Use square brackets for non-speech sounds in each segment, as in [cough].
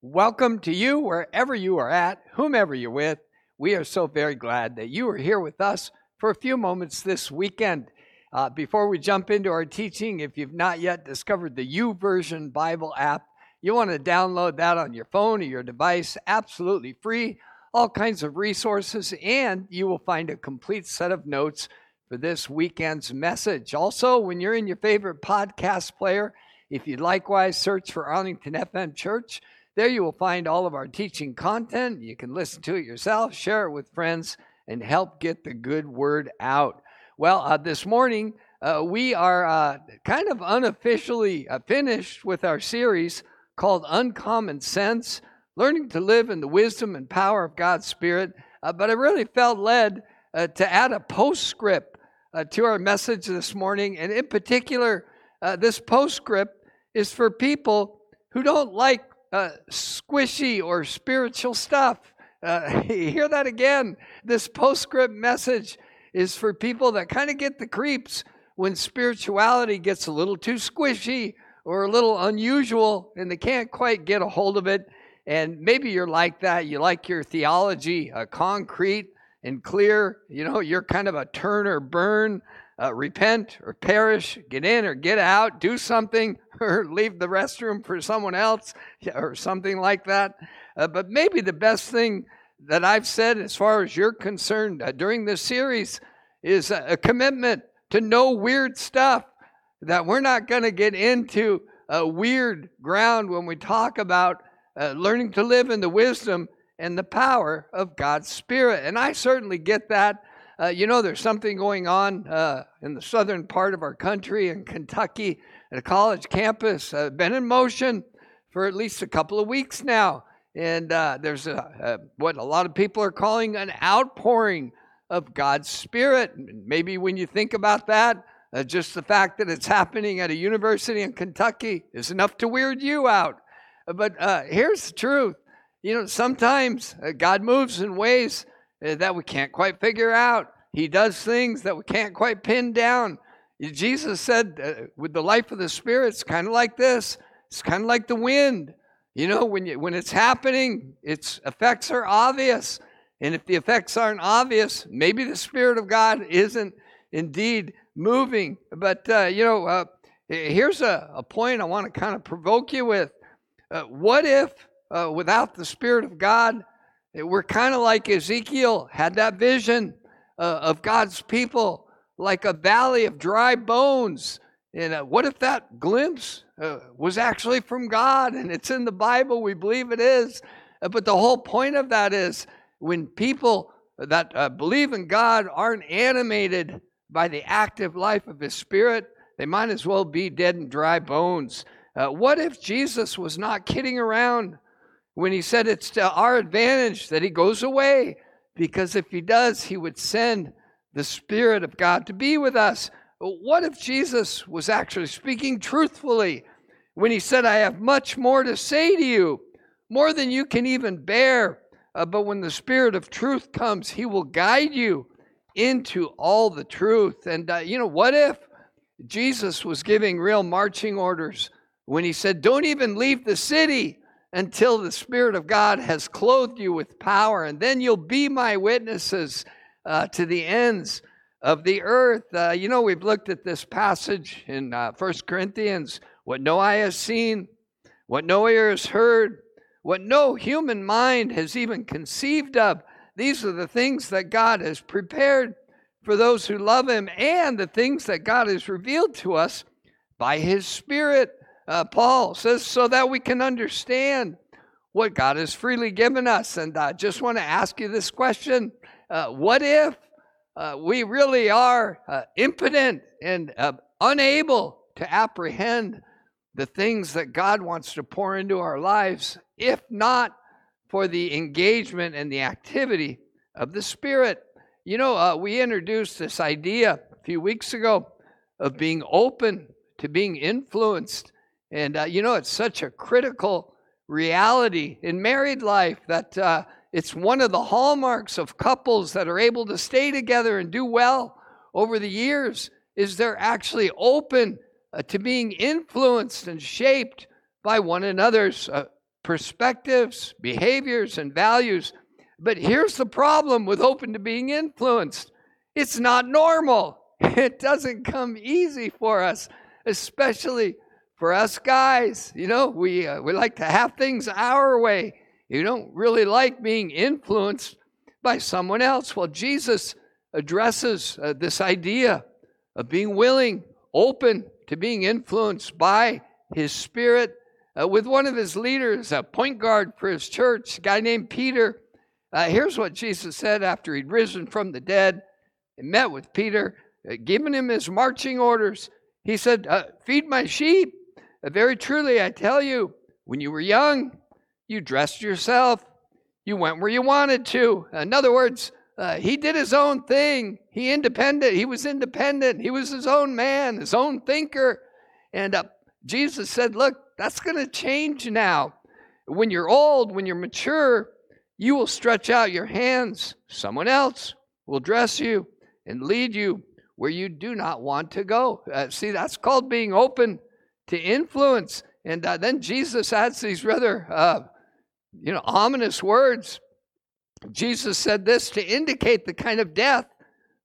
Welcome to you wherever you are at, whomever you're with. We are so very glad that you are here with us for a few moments this weekend. Uh, before we jump into our teaching, if you've not yet discovered the U YouVersion Bible app, you want to download that on your phone or your device, absolutely free. All kinds of resources, and you will find a complete set of notes for this weekend's message. Also, when you're in your favorite podcast player, if you'd likewise search for Arlington FM Church, there you will find all of our teaching content. You can listen to it yourself, share it with friends, and help get the good word out. Well, uh, this morning, uh, we are uh, kind of unofficially uh, finished with our series called Uncommon Sense Learning to Live in the Wisdom and Power of God's Spirit. Uh, but I really felt led uh, to add a postscript to our message this morning. And in particular, this postscript is for people who don't like uh, squishy or spiritual stuff. Uh, [laughs] hear that again. This postscript message is for people that kind of get the creeps when spirituality gets a little too squishy or a little unusual and they can't quite get a hold of it. And maybe you're like that. You like your theology uh, concrete and clear. You know, you're kind of a turn or burn uh, repent or perish, get in or get out, do something, [laughs] or leave the restroom for someone else, or something like that. Uh, but maybe the best thing that I've said, as far as you're concerned, uh, during this series is a, a, commitment to no weird stuff, that we're not going to get into weird ground when we talk about uh, learning to live in the wisdom and the power of God's Spirit. And I certainly get that uh, you know, there's something going on uh, in the southern part of our country in Kentucky at a college campus, uh, been in motion for at least a couple of weeks now. And uh, there's a, a, what a lot of people are calling an outpouring of God's Spirit. Maybe when you think about that, uh, just the fact that it's happening at a university in Kentucky is enough to weird you out. But uh, here's the truth you know, sometimes God moves in ways that we can't quite figure out. He does things that we can't quite pin down. Jesus said, uh, with the life of the Spirit, it's kind of like this. It's kind of like the wind. You know, when you, when it's happening, its effects are obvious, and if the effects aren't obvious, maybe the Spirit of God isn't indeed moving. But uh, you know, uh, here's a, a, point I want to kind of provoke you with. Uh, what if, uh, without the Spirit of God, we're kind of like Ezekiel had that vision uh, of God's people, like a valley of dry bones. And uh, what if that glimpse uh, was actually from God and it's in the Bible? We believe it is. Uh, but the whole point of that is when people that uh, believe in God aren't animated by the active life of His Spirit, they might as well be dead and dry bones. Uh, what if Jesus was not kidding around? when he said it's to our advantage that he goes away, because if he does, he would send the Spirit of God to be with us. But What if Jesus was actually speaking truthfully when he said, I have much more to say to you, more than you can even bear? Uh, but when the Spirit of truth comes, he will guide you into all the truth. And, uh, you know, what if Jesus was giving real marching orders when he said, Don't even leave the city until the Spirit of God has clothed you with power, and then you'll be my witnesses uh, to the ends of the earth. Uh, you know, we've looked at this passage in uh, 1 Corinthians what no eye has seen, what no ear has heard, what no human mind has even conceived of. These are the things that God has prepared for those who love Him, and the things that God has revealed to us by His Spirit uh, Paul says, so that we can understand what God has freely given us. And I just want to ask you this question uh, What if uh, we really are uh, impotent and uh, unable to apprehend the things that God wants to pour into our lives, if not for the engagement and the activity of the Spirit? You know, uh, we introduced this idea a few weeks ago of being open to being influenced and uh, you know, it's such a critical reality in married life that uh, it's one of the hallmarks of couples that are able to stay together and do well over the years is they're actually open uh, to being influenced and shaped by one another's uh, perspectives, behaviors, and values. But here's the problem with open to being influenced it's not normal. [laughs] It doesn't come easy for us, especially for us guys. You know, we, uh, we like to have things our way. You don't really like being influenced by someone else. Well, Jesus addresses uh, this idea of being willing, open to being influenced by his spirit uh, with one of his leaders, a point guard for his church, a guy named Peter. Uh, here's what Jesus said after he'd risen from the dead and met with Peter, uh, giving him his marching orders. He said, uh, Feed my sheep. Very truly, I tell you, when you were young, you dressed yourself, you went where you wanted to. In other words, uh, he did his own thing. He independent. He was independent. He was his own man, his own thinker. And uh, Jesus said, "Look, that's going to change now. When you're old, when you're mature, you will stretch out your hands. Someone else will dress you and lead you where you do not want to go. Uh, see, that's called being open to influence. And uh, then Jesus adds these rather, uh, you know, ominous words. Jesus said this to indicate the kind of death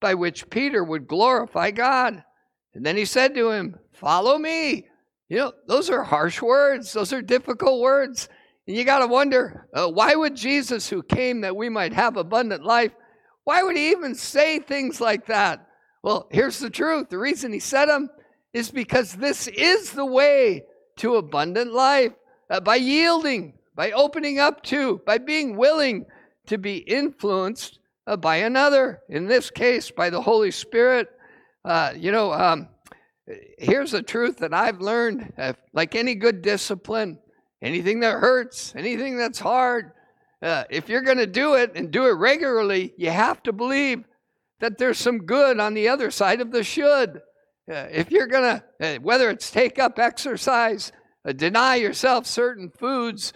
by which Peter would glorify God. And then he said to him, Follow me. You know, those are harsh words, those are difficult words. And you got to wonder uh, why would Jesus, who came that we might have abundant life, why would he even say things like that? Well, here's the truth. The reason he said them is because this is the way to abundant life uh, by yielding, by opening up to, by being willing to be influenced uh, by another. In this case, by the Holy Spirit. Uh, you know, um, here's the truth that I've learned uh, like any good discipline, anything that hurts, anything that's hard, uh, if you're going to do it and do it regularly, you have to believe that there's some good on the other side of the should. Uh, if you're going to, uh, whether it's take up exercise, uh, deny yourself certain foods,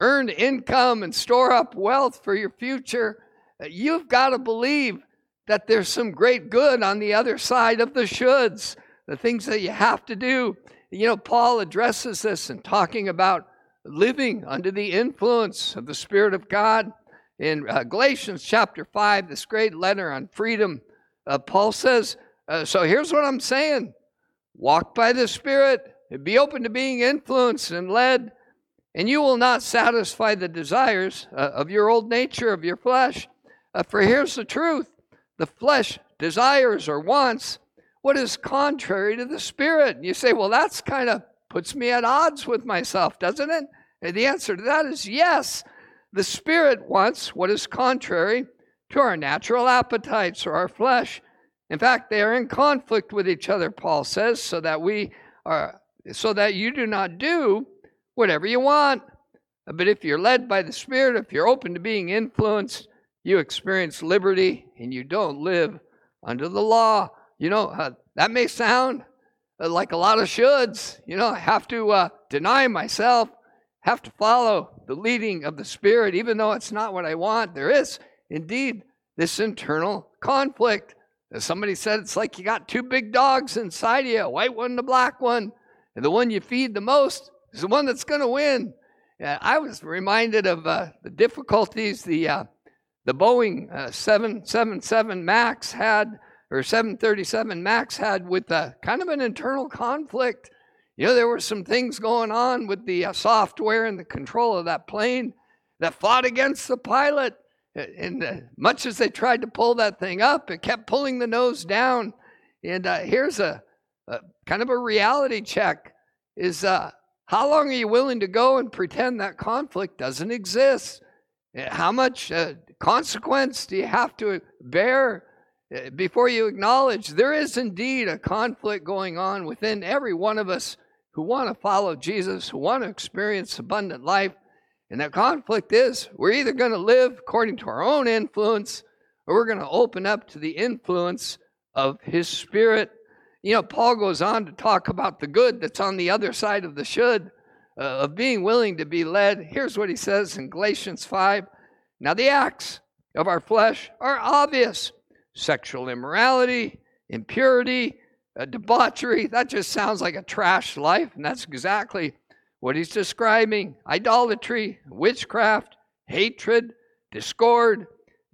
earn income, and store up wealth for your future, you've got to believe that there's some great good on the other side of the shoulds the things that you have to do. You know, Paul addresses this in talking about living under the influence of the Spirit of God. In uh, Galatians chapter 5, this great letter on freedom, uh, Paul says, uh, So here's what I'm saying walk by the Spirit, be open to being influenced and led, and you will not satisfy the desires uh, of your old nature, of your flesh. Uh, for here's the truth the flesh desires or wants what is contrary to the Spirit. And you say, well, that's kind of puts me at odds with myself, doesn't it? And the answer to that is yes. The Spirit wants what is contrary to our natural appetites or our flesh. In fact, they are in conflict with each other, Paul says, so that we are so that you do not do whatever you want. But if you're led by the Spirit, if you're open to being influenced, you experience liberty and you don't live under the law. You know, uh, that may sound uh, like a lot of shoulds. You know, I have to uh, deny myself, have to follow the leading of the Spirit, even though it's not what I want. There is indeed this internal conflict. As somebody said, it's like you got two big dogs inside you, a white one and a black one. And the one you feed the most is the one that's going to win. I was reminded of uh, the difficulties the, uh, the Boeing uh, 777 MAX had or 737 Max had with a, kind of an internal conflict. You know, there were some things going on with the uh, software and the control of that plane that fought against the pilot. And uh, much as they tried to pull that thing up, it kept pulling the nose down. And uh, here's a, a, kind of a reality check: is uh, how long are you willing to go and pretend that conflict doesn't exist? How much uh, consequence do you have to bear uh, before you acknowledge there is indeed a conflict going on within every one of us who want to follow Jesus, who want to experience abundant life. And that conflict is we're either going to live according to our own influence or we're going to open up to the influence of His Spirit. You know, Paul goes on to talk about the good that's on the other side of the should, uh, of being willing to be led. Here's what he says in Galatians 5 Now, the acts of our flesh are obvious sexual immorality, impurity, uh, debauchery. That just sounds like a trash life, and that's exactly what he's describing idolatry, witchcraft, hatred, discord,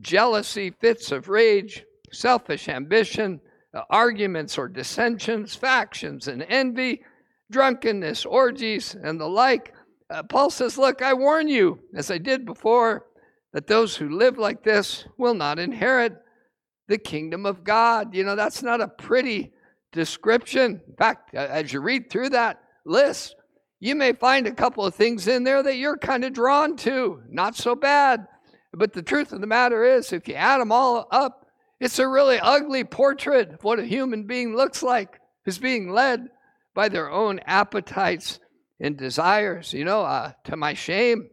jealousy, fits of rage, selfish ambition, uh, arguments or dissensions, factions and envy, drunkenness, orgies, and the like. Uh, Paul says, Look, I warn you, as I did before, that those who live like this will not inherit the kingdom of God. You know, that's not a pretty description. In fact, as you read through that list, you may find a couple of things in there that you're kind of drawn to. Not so bad. But the truth of the matter is, if you add them all up, it's a really ugly portrait of what a human being looks like who's being led by their own appetites and desires. You know, uh, to my shame,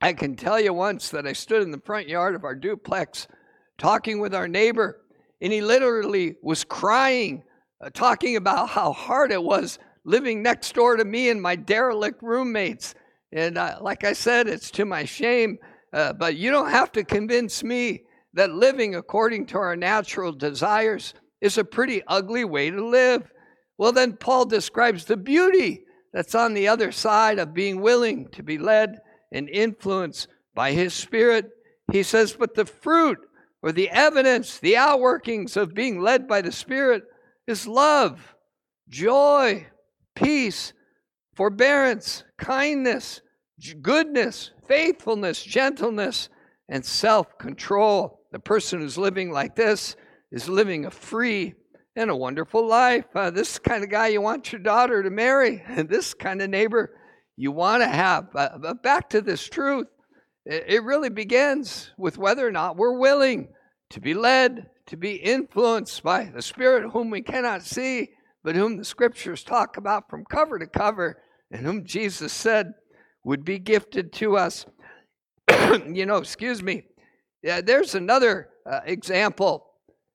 I can tell you once that I stood in the front yard of our duplex talking with our neighbor, and he literally was crying, uh, talking about how hard it was living next door to me and my derelict roommates. And uh, like I said, it's to my shame, uh, but you don't have to convince me that living according to our natural desires is a pretty ugly way to live. Well, then Paul describes the beauty that's on the other side of being willing to be led and influenced by his spirit. He says, but the fruit or the evidence, the outworkings of being led by the spirit is love, joy, peace, forbearance, kindness, goodness, faithfulness, gentleness, and self control. The person who's living like this is living a free and a wonderful life. Uh, this kind of guy you want your daughter to marry, [laughs] and this kind of neighbor you want to have. Uh, but back to this truth, it really begins with whether or not we're willing to be led, to be influenced by the Spirit whom we cannot see, but whom the scriptures talk about from cover to cover, and whom Jesus said would be gifted to us. [coughs] you know, excuse me. Yeah, there's another uh, example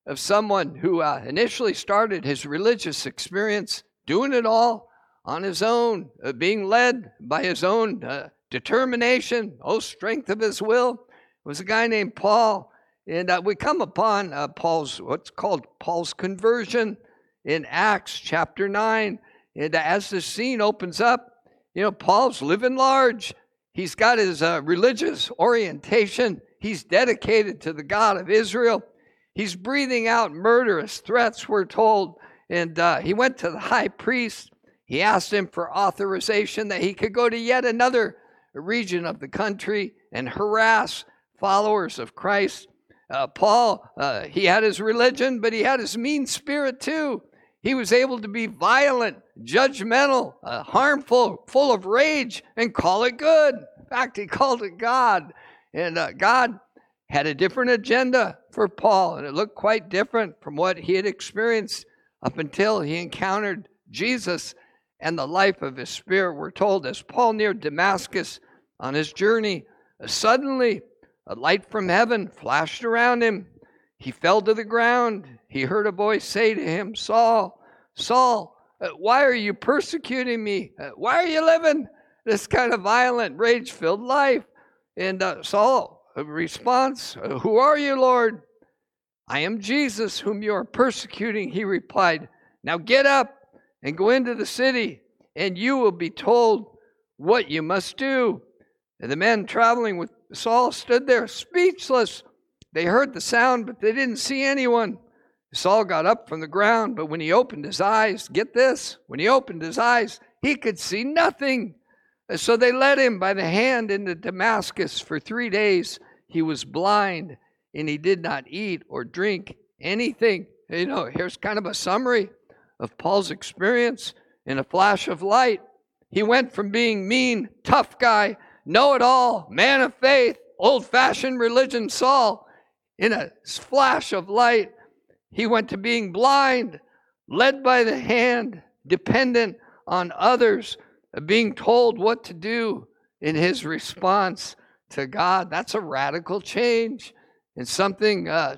of someone who uh, initially started his religious experience doing it all on his own, uh, being led by his own uh, determination, oh, strength of his will. It was a guy named Paul. And uh, we come upon uh, Paul's, what's called Paul's conversion in Acts chapter 9. And as the scene opens up, you know, Paul's living large. He's got his uh, religious orientation. He's dedicated to the God of Israel. He's breathing out murderous threats, we're told. And uh, he went to the high priest. He asked him for authorization that he could go to yet another region of the country and harass followers of Christ. Uh, Paul, uh, he had his religion, but he had his mean spirit too. He was able to be violent, judgmental, uh, harmful, full of rage, and call it good. In fact, he called it God. And uh, God had a different agenda for Paul, and it looked quite different from what he had experienced up until he encountered Jesus and the life of his spirit. We're told as Paul neared Damascus on his journey, suddenly a light from heaven flashed around him. He fell to the ground. He heard a voice say to him, Saul, Saul, uh, why are you persecuting me? Uh, why are you living this kind of violent, rage filled life? And uh, Saul responds, uh, Who are you, Lord? I am Jesus, whom you are persecuting. He replied, Now get up and go into the city, and you will be told what you must do. And the men traveling with Saul stood there speechless they heard the sound, but they didn't see anyone. Saul got up from the ground, but when he opened his eyes, get this, when he opened his eyes, he could see nothing. So they led him by the hand into Damascus. For three days he was blind and he did not eat or drink anything. You know, here's kind of a summary of Paul's experience in a flash of light. He went from being mean, tough guy, know it all, man of faith, old fashioned religion Saul in a flash of light, he went to being blind, led by the hand, dependent on others, being told what to do in his response to God. That's a radical change and something uh,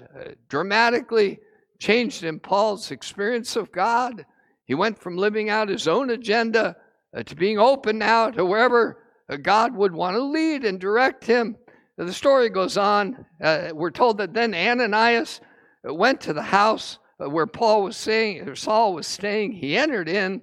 dramatically changed in Paul's experience of God. He went from living out his own agenda uh, to being open now to wherever uh, God would want to lead and direct him. The story goes on. Uh, we're told that then Ananias went to the house where Paul was saying, or Saul was staying. He entered in.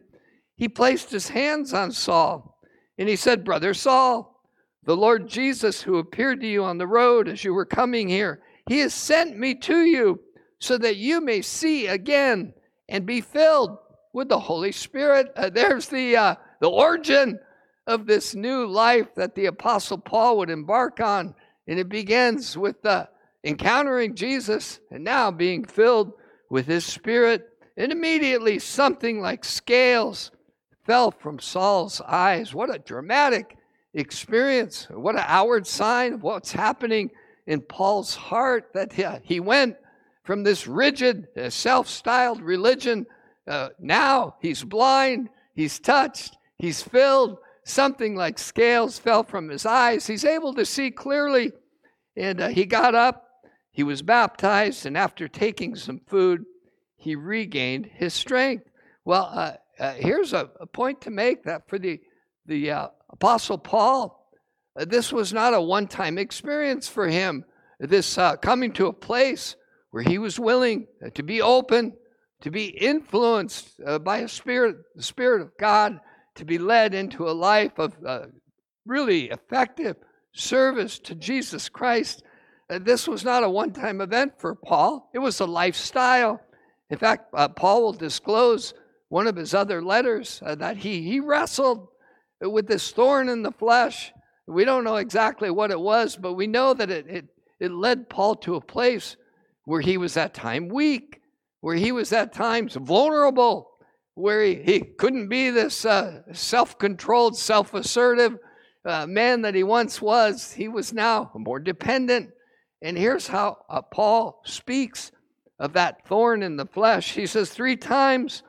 He placed his hands on Saul, And he said, Brother Saul, the Lord Jesus, who appeared to you on the road as you were coming here, he has sent me to you so that you may see again and be filled with the Holy Spirit. Uh, there's the, uh, the origin of this new life that the Apostle Paul would embark on. And it begins with the encountering Jesus and now being filled with his Spirit. And immediately something like scales fell from Saul's eyes. What a dramatic experience. What an outward sign of what's happening in Paul's heart that he went from this rigid, uh, self styled religion. Uh, now he's blind, he's touched, he's filled. Something like scales fell from his eyes. He's able to see clearly. And uh, he got up, he was baptized, and after taking some food, he regained his strength. Well, uh, uh, here's a, a, point to make that for the, the uh, Apostle Paul, uh, this was not a one time experience for him. This uh, coming to a place where he was willing to be open, to be influenced by a spirit, the Spirit of God, to be led into a life of uh, really effective service to Jesus Christ. Uh, this was not a one time event for Paul, it was a lifestyle. In fact, uh, Paul will disclose one of his other letters uh, that he, he wrestled with this thorn in the flesh. We don't know exactly what it was, but we know that it, it, it led Paul to a place where he was at time weak, where he was at times vulnerable, where he, he couldn't be this uh, self controlled, self assertive uh, man that he once was. He was now more dependent. And here's how uh, Paul speaks of that thorn in the flesh. He says, Three times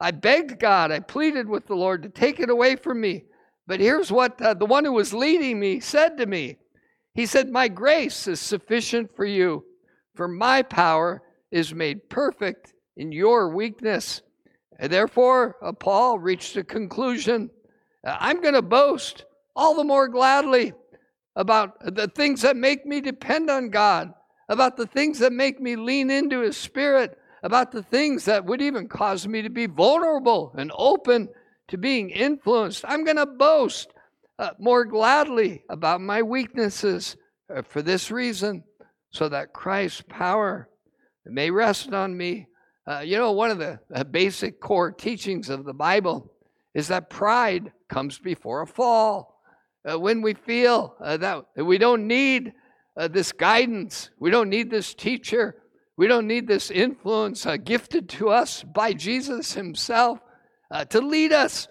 I begged God, I pleaded with the Lord to take it away from me. But here's what uh, the one who was leading me said to me He said, My grace is sufficient for you, for my power is made perfect in your weakness. And therefore, uh, Paul reached a conclusion uh, I'm going to boast all the more gladly about the things that make me depend on God, about the things that make me lean into His Spirit about the things that would even cause me to be vulnerable and open to being influenced. I'm going to boast uh, more gladly about my weaknesses uh, for this reason, so that Christ's power may rest on me. Uh, you know, one of the uh, basic core teachings of the Bible is that pride comes before a fall. Uh, when we feel uh, that we don't need this guidance, we don't need this teacher, we don't need this influence uh, gifted to us by Jesus Himself uh, to lead us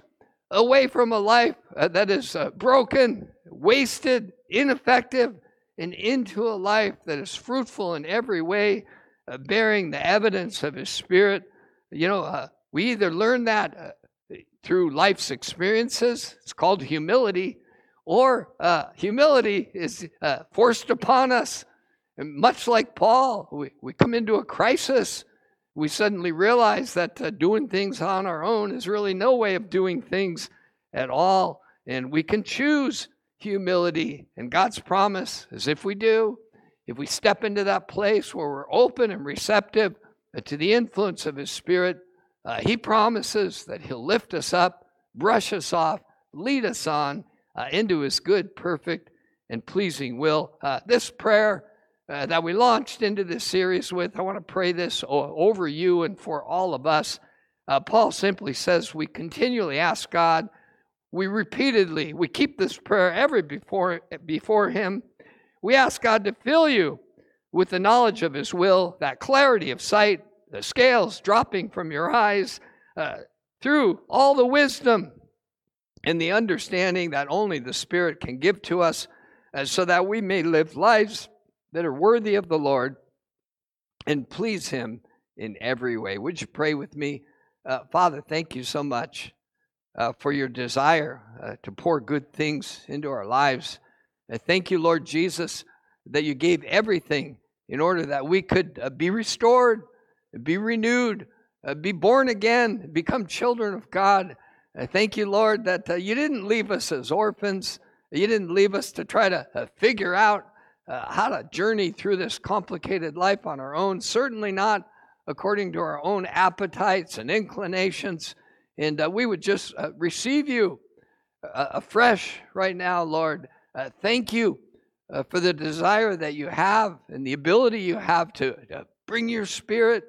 away from a life uh, that is uh, broken, wasted, ineffective, and into a life that is fruitful in every way, uh, bearing the evidence of His Spirit. You know, uh, we either learn that through life's experiences, it's called humility, or humility is forced upon us and much like Paul, we, we come into a crisis. We suddenly realize that uh, doing things on our own is really no way of doing things at all. And we can choose humility. And God's promise is if we do, if we step into that place where we're open and receptive uh, to the influence of His Spirit, uh, He promises that He'll lift us up, brush us off, lead us on uh, into His good, perfect, and pleasing will. Uh, this prayer uh, that we launched into this series with. I want to pray this over you and for all of us. Uh, Paul simply says we continually ask God, we repeatedly, we keep this prayer ever before, before Him. We ask God to fill you with the knowledge of His will, that clarity of sight, the scales dropping from your eyes, uh, through all the wisdom and the understanding that only the Spirit can give to us, uh, so that we may live lives that are worthy of the Lord and please Him in every way. Would you pray with me? Uh, Father, thank you so much uh, for your desire uh, to pour good things into our lives. Thank you, Lord Jesus, that you gave everything in order that we could uh, be restored, be renewed, uh, be born again, become children of God. I thank you, Lord, that uh, you didn't leave us as orphans. You didn't leave us to try to figure out uh, how to journey through this complicated life on our own. Certainly not according to our own appetites and inclinations. And uh, we would just uh, receive you uh, afresh right now, Lord. Uh, thank you uh, for the desire that you have and the ability you have to, bring your spirit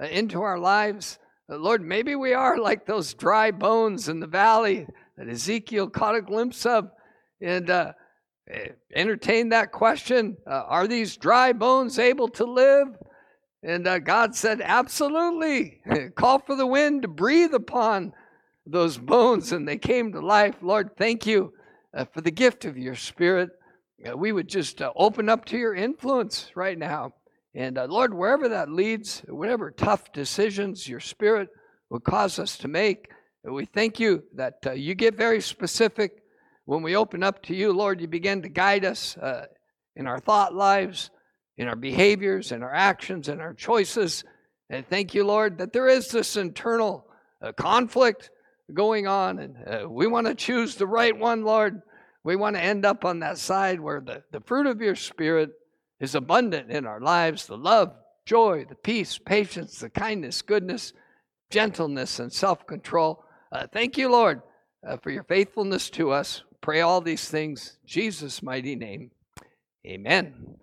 uh, into our lives. Uh, Lord, maybe we are like those dry bones in the valley that Ezekiel caught a glimpse of. And uh, entertain that question uh, Are these dry bones able to live? And God said, Absolutely. [laughs] Call for the wind to breathe upon those bones, and they came to life. Lord, thank you uh, for the gift of your spirit. Uh, we would just uh, open up to your influence right now. And uh, Lord, wherever that leads, whatever tough decisions your spirit will cause us to make, we thank you that uh, you get very specific when we open up to you, Lord, you begin to guide us uh, in our thought lives, in our behaviors, in our actions, in our choices. And thank you, Lord, that there is this internal uh, conflict going on. And uh, we want to choose the right one, Lord. We want to end up on that side where the, the fruit of your Spirit is abundant in our lives the love, joy, the peace, patience, the kindness, goodness, gentleness, and self control. Uh, thank you, Lord, uh, for your faithfulness to us. Pray all these things, Jesus' mighty name. Amen.